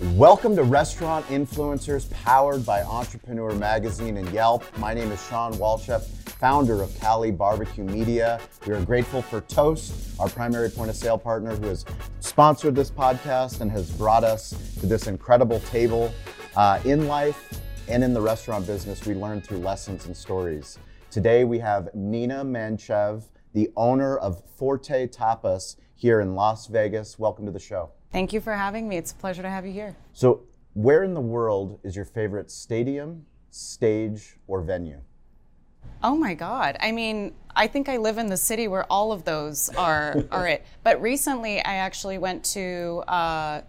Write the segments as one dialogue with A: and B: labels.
A: Welcome to Restaurant Influencers, powered by Entrepreneur Magazine and Yelp. My name is Shawn Walchef, founder of Cali Barbecue Media. We are grateful for Toast, our primary point of sale partner, who has sponsored this podcast and has brought us to this incredible table. Uh, in life and in the restaurant business, we learn through lessons and stories. Today, we have Nina Manchev, the owner of Forte Tapas here in Las Vegas. Welcome to the show.
B: Thank you for having me. It's a pleasure to have you here.
A: So, where in the world is your favorite stadium, stage, or venue?
B: Oh my God. I mean, I think I live in the city where all of those are, are it. But recently, I actually went to uh,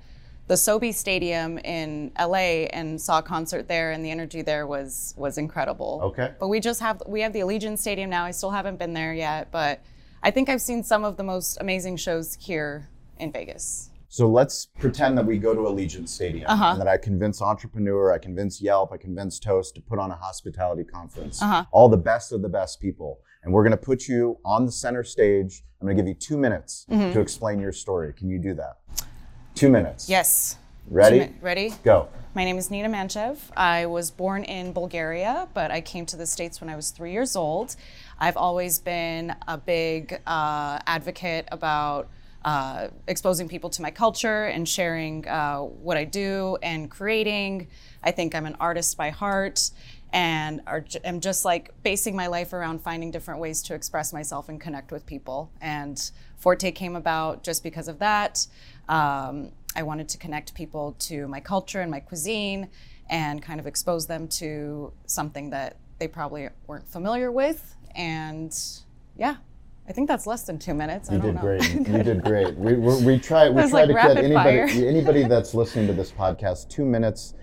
B: the SoFi Stadium in LA and saw a concert there, and the energy there was was incredible.
A: Okay.
B: But we just have we have the Allegiant Stadium now. I still haven't been there yet, but I think I've seen some of the most amazing shows here in Vegas.
A: So let's pretend that we go to Allegiant Stadium
B: Uh-huh.
A: and that I convince Entrepreneur, I convince Yelp, I convince Toast to put on a hospitality conference.
B: Uh-huh.
A: All the best of the best people. And we're going to put you on the center stage. I'm going to give you two minutes
B: Mm-hmm.
A: to explain your story. Can you do that? Two minutes.
B: Yes.
A: Ready?
B: Mi- Ready?
A: Go.
B: My name is Nina Manchev. I was born in Bulgaria, but I came to the States when I was three years old. I've always been a big uh, advocate about uh, exposing people to my culture and sharing uh, what I do and creating. I think I'm an artist by heart and are, am just like basing my life around finding different ways to express myself and connect with people. And Forte came about just because of that. Um, I wanted to connect people to my culture and my cuisine and kind of expose them to something that they probably weren't familiar with. And yeah, I think that's less than two minutes. I
A: You
B: don't
A: did
B: know.
A: great. You did great. We, we, we try. We try
B: like
A: to get anybody
B: fire.
A: anybody that's listening to this podcast two minutes.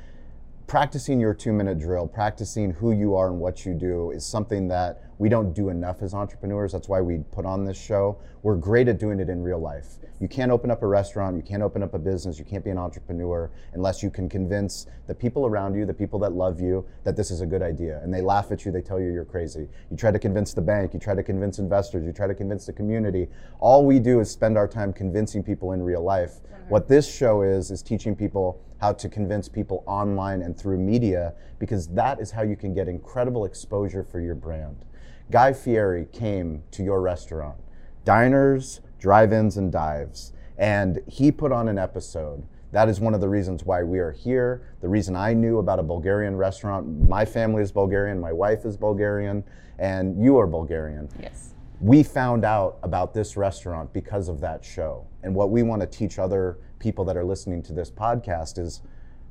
A: Practicing your two minute drill, practicing who you are and what you do is something that we don't do enough as entrepreneurs. That's why we put on this show. We're great at doing it in real life. You can't open up a restaurant, you can't open up a business, you can't be an entrepreneur unless you can convince the people around you, the people that love you, that this is a good idea. And they laugh at you, they tell you you're crazy. You try to convince the bank, you try to convince investors, you try to convince the community. All we do is spend our time convincing people in real life. What this show is, is teaching people how to convince people online and through media because that is how you can get incredible exposure for your brand. Guy Fieri came to your restaurant, diners, drive ins, and dives, and he put on an episode. That is one of the reasons why we are here. The reason I knew about a Bulgarian restaurant. My family is Bulgarian, my wife is Bulgarian, and you are Bulgarian
B: Yes.
A: We found out about this restaurant because of that show. And what we want to teach other people that are listening to this podcast is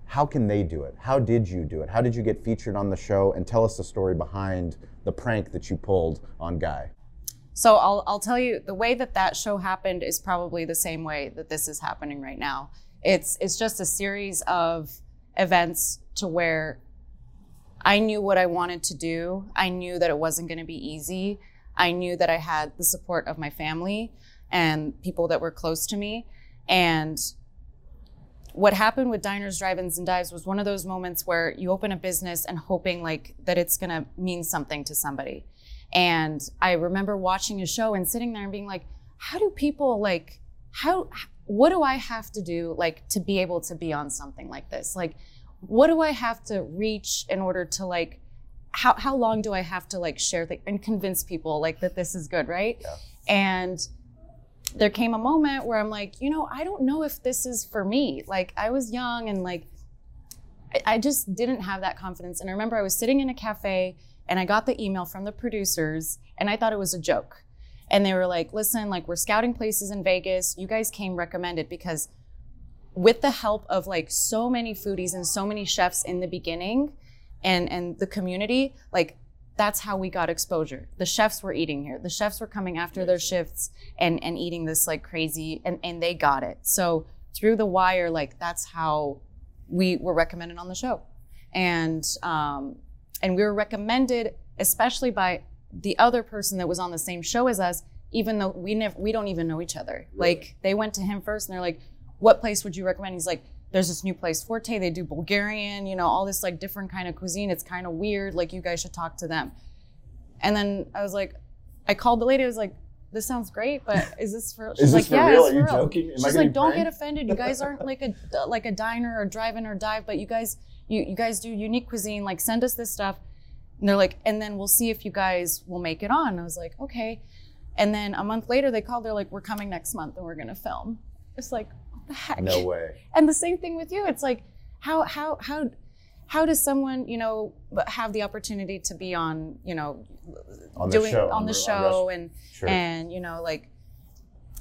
A: how can they do it? How did you do it? How did you get featured on the show? And tell us the story behind the prank that you pulled on Guy.
B: So I'll, I'll tell you the way that that show happened is probably the same way that this is happening right now. It's it's just a series of events to where I knew what I wanted to do. I knew that it wasn't going to be easy. I knew that I had the support of my family and people that were close to me. And what happened with diners, drive-ins, and dives was one of those moments where you open a business and hoping like that it's to mean something to somebody. And I remember watching a show and sitting there and being like, how do people like how what do I have to do like to be able to be on something like this? Like what do I have to reach in order to like how how long do I have to like share the, and convince people like that this is good, right?
A: Yeah.
B: And there came a moment where I'm like, you know, I don't know if this is for me. Like I was young and like I- I just didn't have that confidence. And I remember I was sitting in a cafe and I got the email from the producers and I thought it was a joke. And they were like, listen, like we're scouting places in Vegas. You guys came recommended because with the help of like so many foodies and so many chefs in the beginning and and the community, like that's how we got exposure. The chefs were eating here. The chefs were coming after their shifts and and eating this like crazy and and they got it. So through the wire like that's how we were recommended on the show. And um and we were recommended especially by the other person that was on the same show as us even though we never we don't even know each other. Like they went to him first and they're like what place would you recommend? He's like there's this new place Forte they do Bulgarian, you know, all this like different kind of cuisine. It's kind of weird like you guys should talk to them. And then I was like I called the lady I was like this sounds great, but is this for?
A: Is
B: She's
A: this
B: like,
A: for
B: yeah,
A: real?
B: it's
A: Are you
B: for real.
A: joking?
B: She's like, don't get offended. You guys aren't like a uh, like a diner or drive-in or dive, but you guys you you guys do unique cuisine. Like, send us this stuff. And they're like, and then we'll see if you guys will make it on. I was like, okay. And then a month later, they called. They're like, we're coming next month and we're gonna film. It's like, the heck?
A: No way.
B: And the same thing with you. It's like, how how how how does someone you know have the opportunity to be on you know
A: On the
B: doing
A: show,
B: on
A: on
B: the
A: the- on
B: show and
A: Sure.
B: and you know like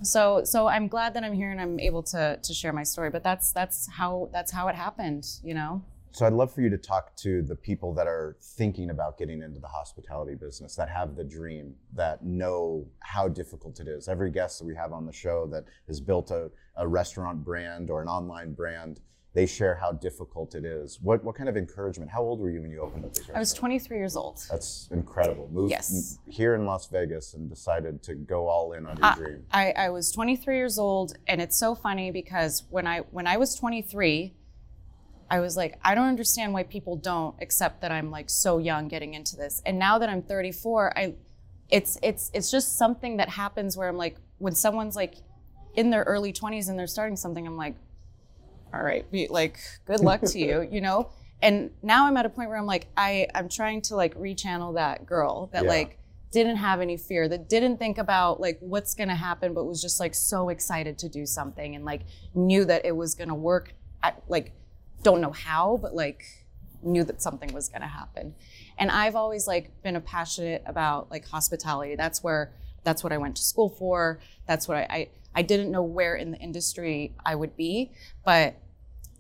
B: so so I'm glad that I'm here and I'm able to to share my story. But that's that's how that's how it happened. You know.
A: So I'd love for you to talk to the people that are thinking about getting into the hospitality business, that have the dream, that know how difficult it is. Every guest that we have on the show that has built a, a restaurant brand or an online brand, they share how difficult it is. What what kind of encouragement? How old were you when you opened up this restaurant?
B: I was 23 years old.
A: That's incredible. Moved
B: Yes.
A: here in Las Vegas and decided to go all in on your
B: I-
A: dream.
B: I, I was 23 years old, and it's so funny because when I when I was 23, I was like, I don't understand why people don't accept that I'm like so young getting into this. And now that I'm 34, I it's it's it's just something that happens where I'm like, when someone's like in their early 20s and they're starting something, I'm like, all right, be, like good luck to you, you know. And now I'm at a point where I'm like, I I'm trying to like rechannel that girl that
A: Yeah.
B: like didn't have any fear, that didn't think about like what's gonna happen, but was just like so excited to do something and like knew that it was gonna work. At, like don't know how, but like knew that something was gonna happen. And I've always like been a passionate about like hospitality. That's where that's what I went to school for. That's what I I, I didn't know where in the industry I would be, but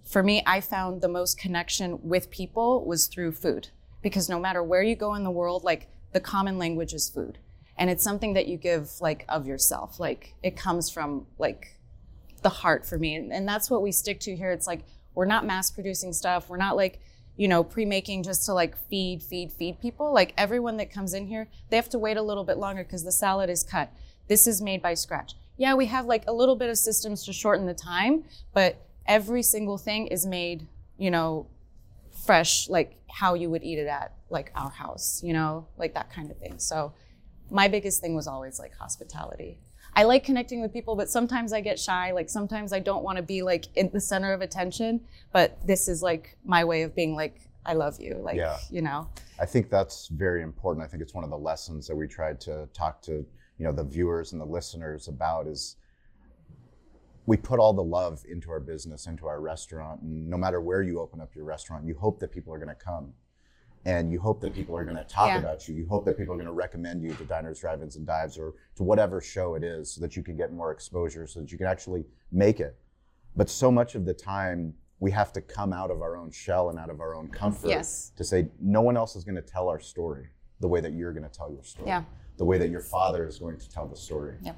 B: for me, I found the most connection with people was through food because no matter where you go in the world, like the common language is food. And it's something that you give like of yourself. Like it comes from like the heart for me. And, and that's what we stick to here. It's like we're not mass producing stuff. We're not like, you know, pre-making just to like feed, feed, feed people. Like everyone that comes in here, they have to wait a little bit longer because the salad is cut. This is made by scratch. Yeah, we have like a little bit of systems to shorten the time, but every single thing is made, you know, fresh, like how you would eat it at like our house, you know, like that kind of thing. So my biggest thing was always like hospitality. I like connecting with people, but sometimes I get shy. Like sometimes I don't want to be like in the center of attention, but this is like my way of being like, I love you. Like,
A: Yeah.
B: you know,
A: I think that's very important. I think it's one of the lessons that we tried to talk to you know the viewers and the listeners about is we put all the love into our business, into our restaurant, and no matter where you open up your restaurant, you hope that people are going to come, and you hope that people are going to talk
B: Yeah.
A: about you. You hope that people are going to recommend you to diners, drive-ins, and dives, or to whatever show it is, so that you can get more exposure, so that you can actually make it. But so much of the time, we have to come out of our own shell and out of our own comfort
B: Yes.
A: to say no one else is going to tell our story the way that you're going to tell your story.
B: Yeah.
A: The way that your father is going to tell the story.
B: Yeah.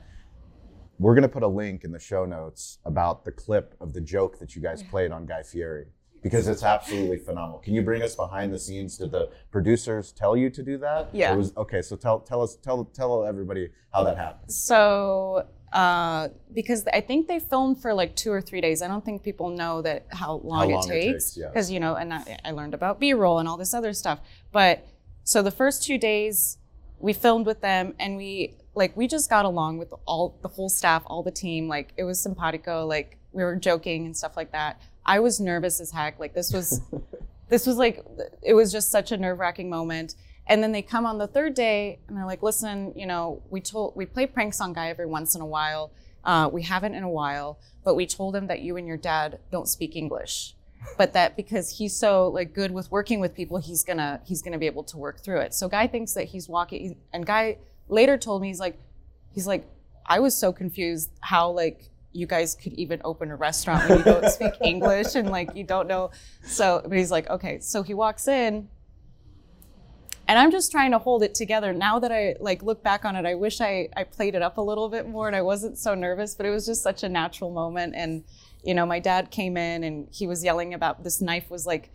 A: We're going to put a link in the show notes about the clip of the joke that you guys played on Guy Fieri because it's absolutely phenomenal. Can you bring us behind the scenes? Did the producers tell you to do that?
B: Yeah.
A: It was okay. So tell tell us tell tell everybody how that happened.
B: So, uh, because I think they filmed for like two or three days. I don't think people know that how long,
A: long
B: it takes.
A: takes, yes.
B: Because you know, and I, I learned about B-roll and all this other stuff. But so the first two days, we filmed with them, and we like we just got along with all the whole staff, all the team. Like it was simpatico. Like we were joking and stuff like that. I was nervous as heck. Like this was this was like it was just such a nerve-wracking moment. And then they come on the third day and they're like listen you know we told we play pranks on guy every once in a while. Uh, we haven't in a while but we told him that you and your dad don't speak english but that because he's so like good with working with people he's gonna he's gonna be able to work through it. So guy thinks that he's walking and guy later told me he's like he's like i was so confused how like you guys could even open a restaurant when you don't speak english and like you don't know. So but he's like okay. So he walks in and i'm just trying to hold it together. Now that i like look back on it i wish i i played it up a little bit more and i wasn't so nervous but it was just such a natural moment. And you know my dad came in and he was yelling about this knife was like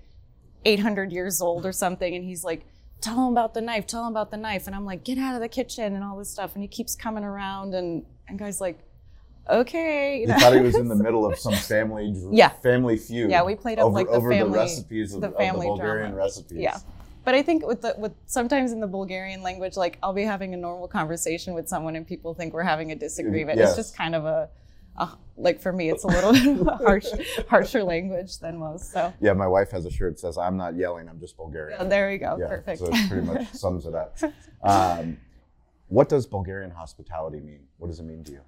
B: 800 years old or something. And he's like tell him about the knife tell him about the knife. And i'm like get out of the kitchen and all this stuff. And he keeps coming around and and guys like okay you
A: He
B: know?
A: thought he was in the middle of some family
B: Yeah.
A: family feud.
B: Yeah, we played up,
A: over,
B: like, the
A: over
B: family-
A: the recipes of
B: the
A: of the Bulgarian
B: drama.
A: recipes.
B: Yeah. But I think with the with sometimes in the Bulgarian language, like I'll be having a normal conversation with someone and people think we're having a disagreement.
A: Yes.
B: It's just kind of a, a like for me, it's a little harsh, harsher language than most. So
A: Yeah, my wife has a shirt that says, I'm not yelling, I'm just Bulgarian.
B: yeah, there we go,
A: Yeah,
B: perfect.
A: So it pretty much sums it up. Um, what does Bulgarian hospitality mean? What does it mean to you?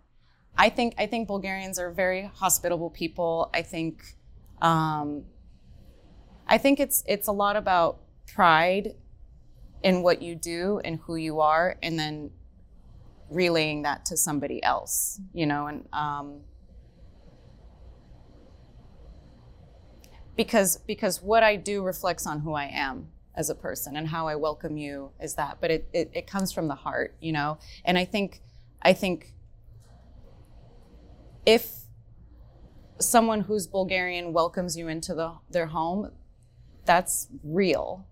B: I think I think Bulgarians are very hospitable people. I think um, I think it's it's a lot about pride in what you do and who you are, and then relaying that to somebody else. You know, and um, because because what I do reflects on who I am as a person and how I welcome you is that. But it it, it comes from the heart, you know. And I think I think if someone who's Bulgarian welcomes you into the, their home, that's real.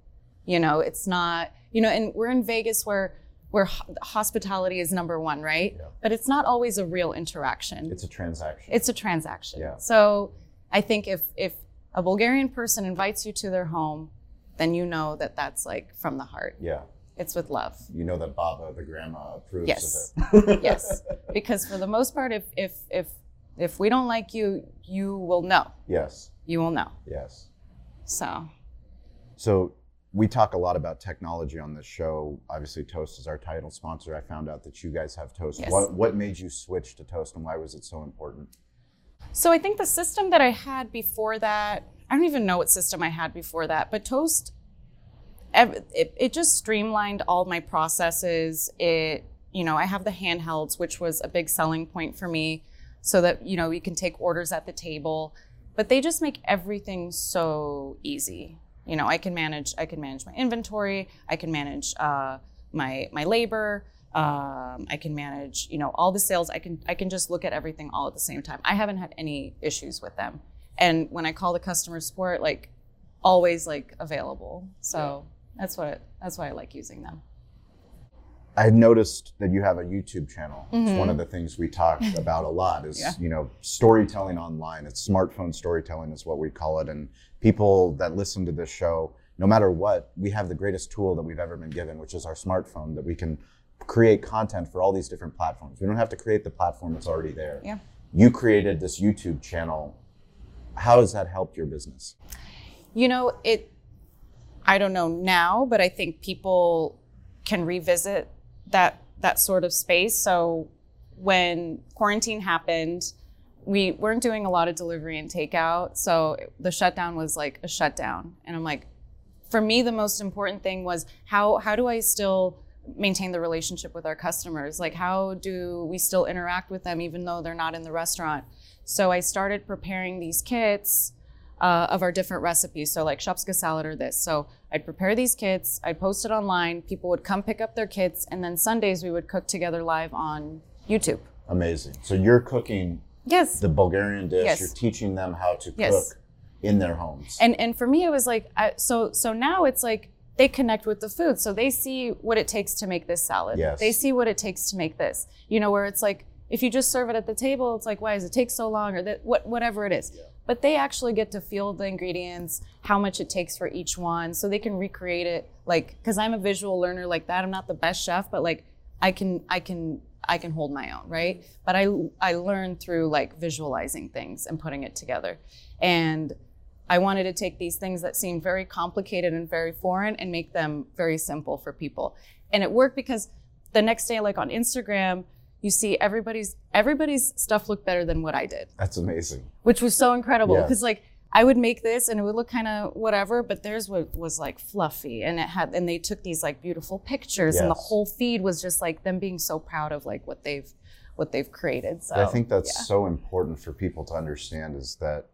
B: You know, it's not, you know, and we're in Vegas where where hospitality is number one, right?
A: Yeah.
B: But it's not always a real interaction.
A: It's a transaction.
B: It's a transaction.
A: Yeah.
B: So I think if if a Bulgarian person invites you to their home, then you know that that's like from the heart.
A: yeah.
B: It's with love.
A: You know that Baba, the grandma, approves
B: Yes.
A: of it.
B: yes. Because for the most part, if if if if we don't like you, you will know.
A: yes.
B: You will know.
A: Yes.
B: So
A: So we talk a lot about technology on this show. Obviously, Toast is our title sponsor. I found out that you guys have Toast.
B: Yes.
A: What what made you switch to Toast, and why was it so important?
B: So I think the system that I had before that, I don't even know what system I had before that, but Toast, it, it just streamlined all my processes. It, you know, I have the handhelds, which was a big selling point for me, so that, you know, you can take orders at the table, but they just make everything so easy. You know, I can manage, I can manage my inventory, I can manage uh, my my labor, um, I can manage, you know, all the sales. I can I can just look at everything all at the same time. I haven't had any issues with them. And when I call the customer support, like always like available. So that's what that's why I like using them.
A: I noticed that you have a YouTube channel. It's one of the things we talk about a lot is,
B: Mm-hmm. Yeah.
A: you know, storytelling online. It's smartphone storytelling is what we call it. And people that listen to this show, no matter what, we have the greatest tool that we've ever been given, which is our smartphone that we can create content for all these different platforms. We don't have to create the platform that's already there.
B: Yeah.
A: You created this YouTube channel. How has that helped your business?
B: You know, it I don't know now, but I think people can revisit that that sort of space. So when quarantine happened, we weren't doing a lot of delivery and takeout. So the shutdown was like a shutdown. And I'm like, for me, the most important thing was how how do I still maintain the relationship with our customers? Like how do we still interact with them even though they're not in the restaurant? So I started preparing these kits uh, of our different recipes. So like Shopska salad or this. So I'd prepare these kits, I'd post it online, people would come pick up their kits, and then Sundays we would cook together live on YouTube.
A: Amazing. So you're cooking
B: Yes.
A: the Bulgarian dish.
B: Yes.
A: You're teaching them how to
B: Yes.
A: cook in their homes.
B: and and for me it was like I, so so now it's like they connect with the food so they see what it takes to make this salad
A: Yes.
B: they see what it takes to make this you know where it's like if you just serve it at the table it's like why does it take so long or that what whatever it is but they actually get to feel the ingredients how much it takes for each one so they can recreate it like because i'm a visual learner like that. I'm not the best chef but like i can i can i can hold my own right? But i i learn through like visualizing things and putting it together. And I wanted to take these things that seemed very complicated and very foreign and make them very simple for people. And it worked because the next day, like on Instagram, you see everybody's everybody's stuff looked better than what I did,
A: That's amazing.
B: which was so incredible
A: Yeah.
B: because like I would make this and it would look kind of whatever, but theirs was, was like fluffy and it had and they took these like beautiful pictures and the whole feed was just like them being so proud of like what they've what they've created. So
A: I think that's
B: yeah.
A: so important for people to understand is that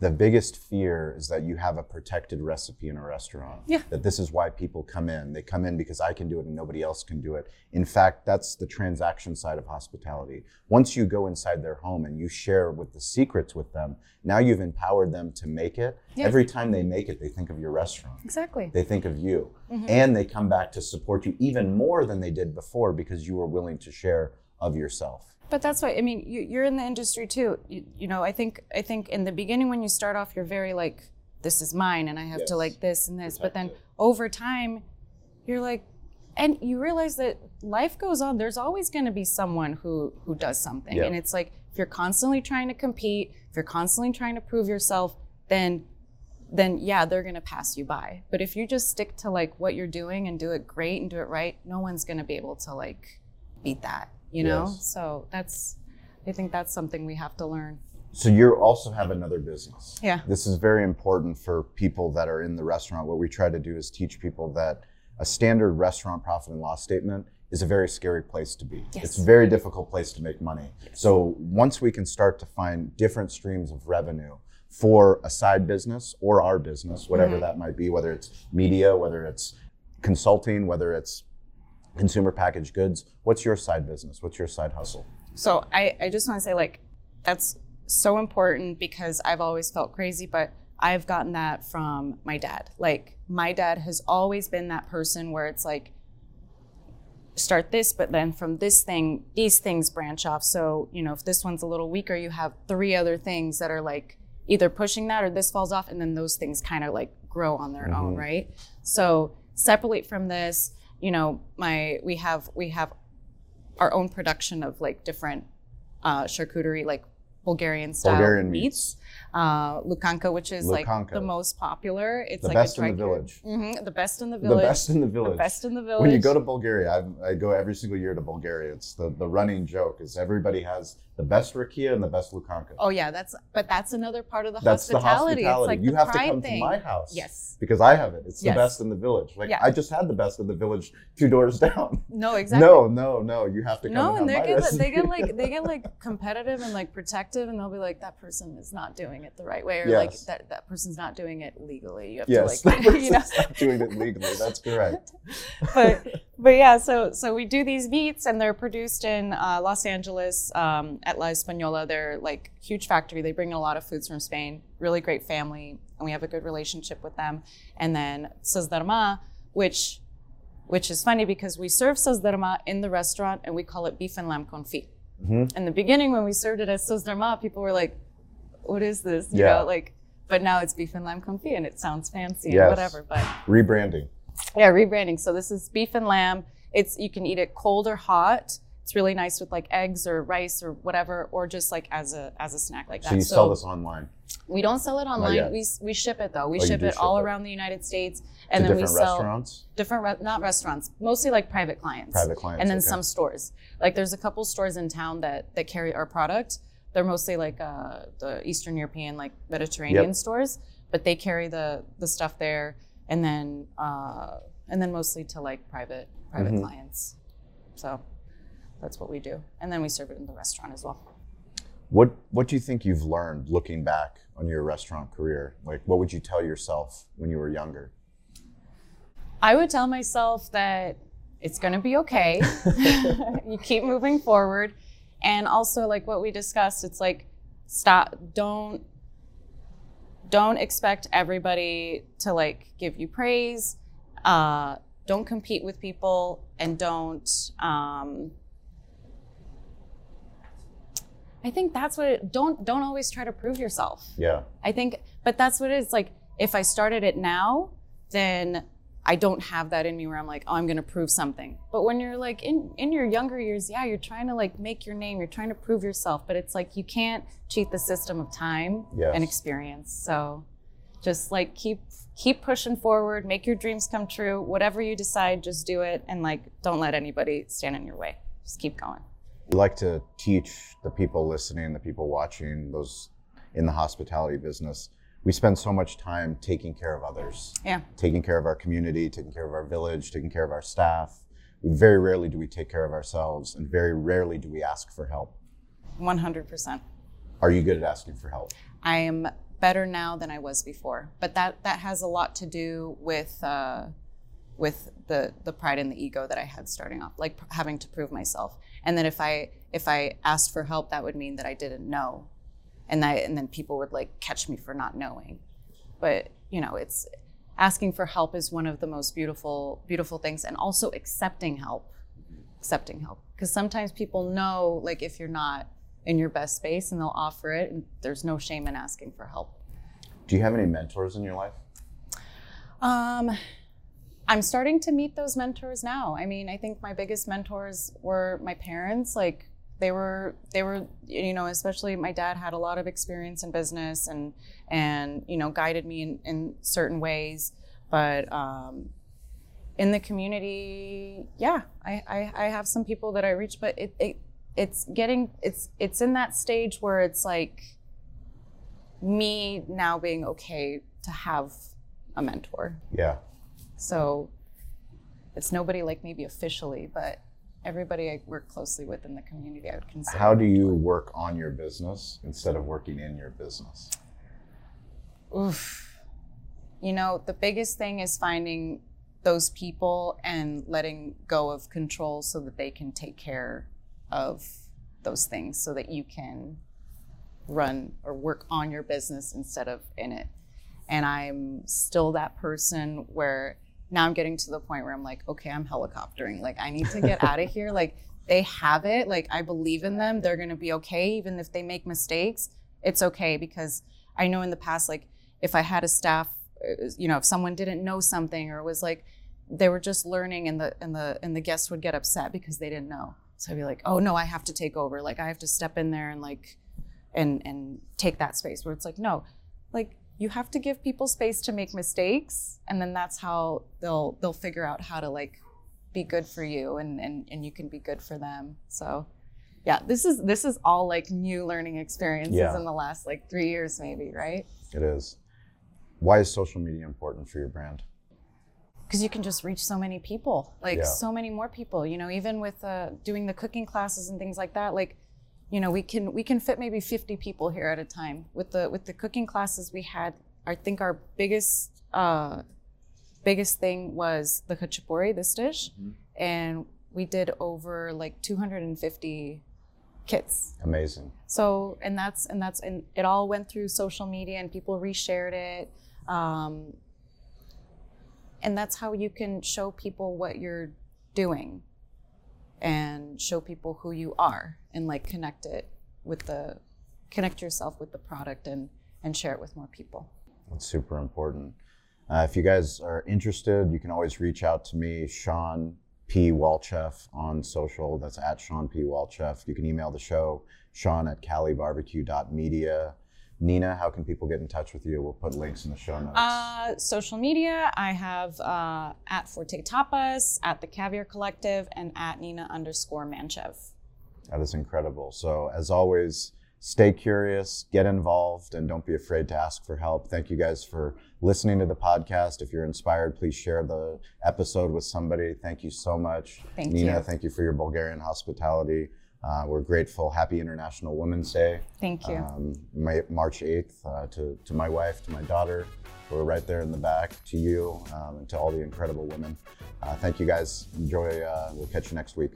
A: the biggest fear is that you have a protected recipe in a restaurant.
B: Yeah.
A: That this is why people come in. They come in because I can do it and nobody else can do it. In fact, that's the transaction side of hospitality. Once you go inside their home and you share with the secrets with them, now you've empowered them to make it.
B: Yeah.
A: Every time they make it, they think of your restaurant.
B: exactly.
A: They think of you.
B: Mm-hmm.
A: And they come back to support you even more than they did before because you were willing to share of yourself.
B: But that's why I mean you, you're in the industry too. You, you know, I think I think in the beginning when you start off, you're very like this is mine and I have to like this and this. But then over time, you're like, and you realize that life goes on. There's always going to be someone who who does something,
A: Yeah.
B: and it's like if you're constantly trying to compete, if you're constantly trying to prove yourself, then then yeah, they're going to pass you by. But if you just stick to like what you're doing and do it great and do it right, no one's going to be able to like beat that, you know?
A: Yes.
B: So that's I think that's something we have to learn.
A: So you also have another business.
B: Yeah.
A: This is very important for people that are in the restaurant. What we try to do is teach people that a standard restaurant profit and loss statement is a very scary place to be.
B: Yes.
A: It's a very difficult place to make money. So once we can start to find different streams of revenue for a side business or our business, whatever
B: Mm-hmm.
A: that might be, whether it's media, whether it's consulting, whether it's consumer packaged goods, what's your side business? What's your side hustle?
B: So I, I just want to say like that's so important because I've always felt crazy, but I've gotten that from my dad. Like my dad has always been that person where it's like start this, but then from this thing, these things branch off. So, you know, if this one's a little weaker, you have three other things that are like either pushing that or this falls off, and then those things kind of like grow on their own, mm-hmm. right? So separate from this, you know, my we have we have our own production of like different uh, charcuterie, like Bulgarian style
A: Bulgarian
B: meats.
A: meats.
B: Uh, lukanka, which is like the most popular. It's like
A: The
B: like
A: best
B: a
A: in the village.
B: hmm the best in the village.
A: The best in the village.
B: The best in the village.
A: When you go to Bulgaria, I, I go every single year to Bulgaria. It's the, the running joke is everybody has the best rakia and the best lukanka.
B: Oh yeah, that's but that's another part of the
A: That's the
B: hospitality.
A: hospitality.
B: It's like
A: you have to come
B: thing.
A: to my house.
B: Yes.
A: Because I have it. It's
B: Yes.
A: the best in the village. Like
B: Yeah.
A: I just had the best in the village two doors down.
B: No, exactly.
A: No, no, no. You have to come
B: No,
A: and
B: and they get
A: recipe.
B: they get like they get like competitive and like protective, and they'll be like, that person is not doing it the right way, or like that that person's not doing it legally. You have
A: Yes,
B: to like, you know.
A: not doing it legally. That's correct.
B: but but yeah, so so we do these meats, and they're produced in uh, Los Angeles um, at La Española. They're like huge factory. They bring in a lot of foods from Spain. Really great family, and we have a good relationship with them. And then Sazdarma, which which is funny because we serve Sazdarma in the restaurant, and we call it beef and lamb confit.
A: Mhm.
B: In the beginning, when we served it as Sazdarma, people were like, "What is this?" You
A: Yeah.
B: know, like. But now it's beef and lamb confit, and it sounds fancy
A: Yes.
B: and whatever. But
A: Rebranding.
B: yeah, rebranding. So this is beef and lamb. It's you can eat it cold or hot. It's really nice with like eggs or rice or whatever, or just like as a as a snack like that.
A: So you sell this online
B: We don't sell it online. We we ship it though. We
A: Oh,
B: ship it
A: ship
B: all
A: it.
B: around the United States,
A: to
B: and then we
A: different
B: sell
A: restaurants,
B: different re- not restaurants, mostly like private clients.
A: private clients,
B: and then
A: okay.
B: some stores. Like there's a couple stores in town that that carry our product. They're mostly like uh, the Eastern European, like Mediterranean
A: Yep.
B: stores, but they carry the the stuff there, and then uh, and then mostly to like private private
A: Mhm.
B: clients. So that's what we do, and then we serve it in the restaurant as well.
A: What What do you think you've learned looking back on your restaurant career? Like, what would you tell yourself when you were younger?
B: I would tell myself that it's going to be okay. you keep moving forward. And also like what we discussed, it's like stop don't don't expect everybody to like give you praise. Uh, don't compete with people and don't um, I think that's what it, don't don't always try to prove yourself.
A: Yeah,
B: I think, but that's what it is. Like, if I started it now, then I don't have that in me where I'm like, oh, I'm going to prove something. But when you're like in in your younger years, yeah, you're trying to like make your name, you're trying to prove yourself, but it's like you can't cheat the system of time
A: Yes.
B: and experience. So, just like keep keep pushing forward, make your dreams come true. Whatever you decide, just do it, and like don't let anybody stand in your way. Just keep going.
A: we like to teach the people listening, the people watching, those in the hospitality business. We spend so much time taking care of others,
B: Yeah.
A: taking care of our community, taking care of our village, taking care of our staff. Very rarely do we take care of ourselves, and very rarely do we ask for help.
B: 100%.
A: Are you good at asking for help?
B: I am better now than I was before. But that that has a lot to do with uh, with the the pride and the ego that I had starting off, like having to prove myself. And then if I if I asked for help, that would mean that I didn't know, and that and then people would like catch me for not knowing. But you know, it's asking for help is one of the most beautiful beautiful things, and also accepting help, accepting help, because sometimes people know like if you're not in your best space and they'll offer it and there's no shame in asking for help
A: Do you have any mentors in your life?
B: Um, I'm starting to meet those mentors now. I mean, I think my biggest mentors were my parents. Like they were, they were, you know, especially my dad had a lot of experience in business and and you know guided me in, in certain ways. But um, in the community, yeah, I, I, I have some people that I reach, but it, it it's getting it's it's in that stage where it's like me now being okay to have a mentor.
A: Yeah.
B: So it's nobody like maybe officially, but everybody I work closely with in the community, I would consider.
A: How do you work on your business instead of working in your business?
B: Oof. You know, the biggest thing is finding those people and letting go of control so that they can take care of those things so that you can run or work on your business instead of in it. And I'm still that person where now I'm getting to the point where I'm like, okay, I'm helicoptering. Like, I need to get out of here. Like, they have it. Like, I believe in them. They're going to be okay. Even if they make mistakes, it's okay because I know in the past, like, if I had a staff, uh, you know, if someone didn't know something or was like, they were just learning and the and the and the guests would get upset because they didn't know. So I'd be like, oh no, I have to take over. Like I have to step in there and like and and take that space where it's like, no, like you have to give people space to make mistakes and then that's how they'll they'll figure out how to like be good for you and and, and you can be good for them. So yeah, this is this is all like new learning experiences
A: Yeah.
B: in the last like three years maybe, right?
A: It is. Why is social media important for your brand?
B: because you can just reach so many people like
A: Yeah.
B: so many more people you know even with uh, doing the cooking classes and things like that like you know we can we can fit maybe 50 people here at a time. With the with the cooking classes we had i think our biggest uh biggest thing was the khachapuri this dish. And we did over like 250 kits.
A: Amazing.
B: so and that's and that's and it all went through social media and people reshared it. Um, and that's how you can show people what you're doing and show people who you are and like connect it with the connect yourself with the product and and share it with more people
A: That's super important. Uh, if you guys are interested, you can always reach out to me, Shawn P. Walchef on social. That's at Shawn P. Walchef. You can email the show, Shawn at calibarbecue.media. Nina, how can people get in touch with you? We'll put links in the show notes.
B: uh, social media i have uh, at forte tapas at the caviar collective and at nina underscore manchev
A: That is incredible. So, as always, stay curious, get involved, and don't be afraid to ask for help. Thank you guys for listening to the podcast. If you're inspired, please share the episode with somebody. Thank you so much.
B: Thank
A: Nina,
B: you.
A: thank you for your Bulgarian hospitality. Uh, we're grateful. Happy International Women's Day.
B: thank you
A: Um, May, March 8th uh, to, to my wife, to my daughter. We're right there in the back, to you, um, and to all the incredible women. Uh, thank you guys. Enjoy. Uh, we'll catch you next week.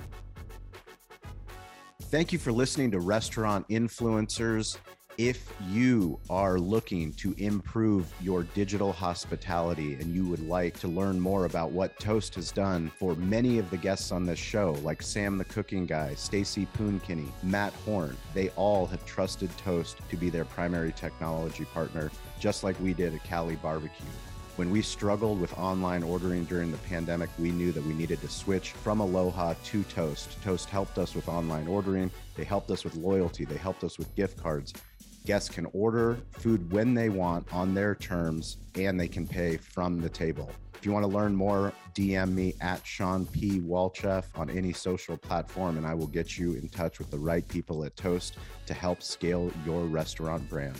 C: Thank you for listening to Restaurant Influencers. If you are looking to improve your digital hospitality and you would like to learn more about what Toast has done for many of the guests on this show, like Sam the Cooking Guy, Stacey Poon-Kinney, Matt Horn, they all have trusted Toast to be their primary technology partner, just like we did at Cali Barbecue. When we struggled with online ordering during the pandemic, we knew that we needed to switch from Aloha to Toast. Toast helped us with online ordering, they helped us with loyalty, they helped us with gift cards. Guests can order food when they want on their terms and they can pay from the table. If you want to learn more, DM me at Shawn P. Walchef on any social platform, and I will get you in touch with the right people at Toast to help scale your restaurant brand.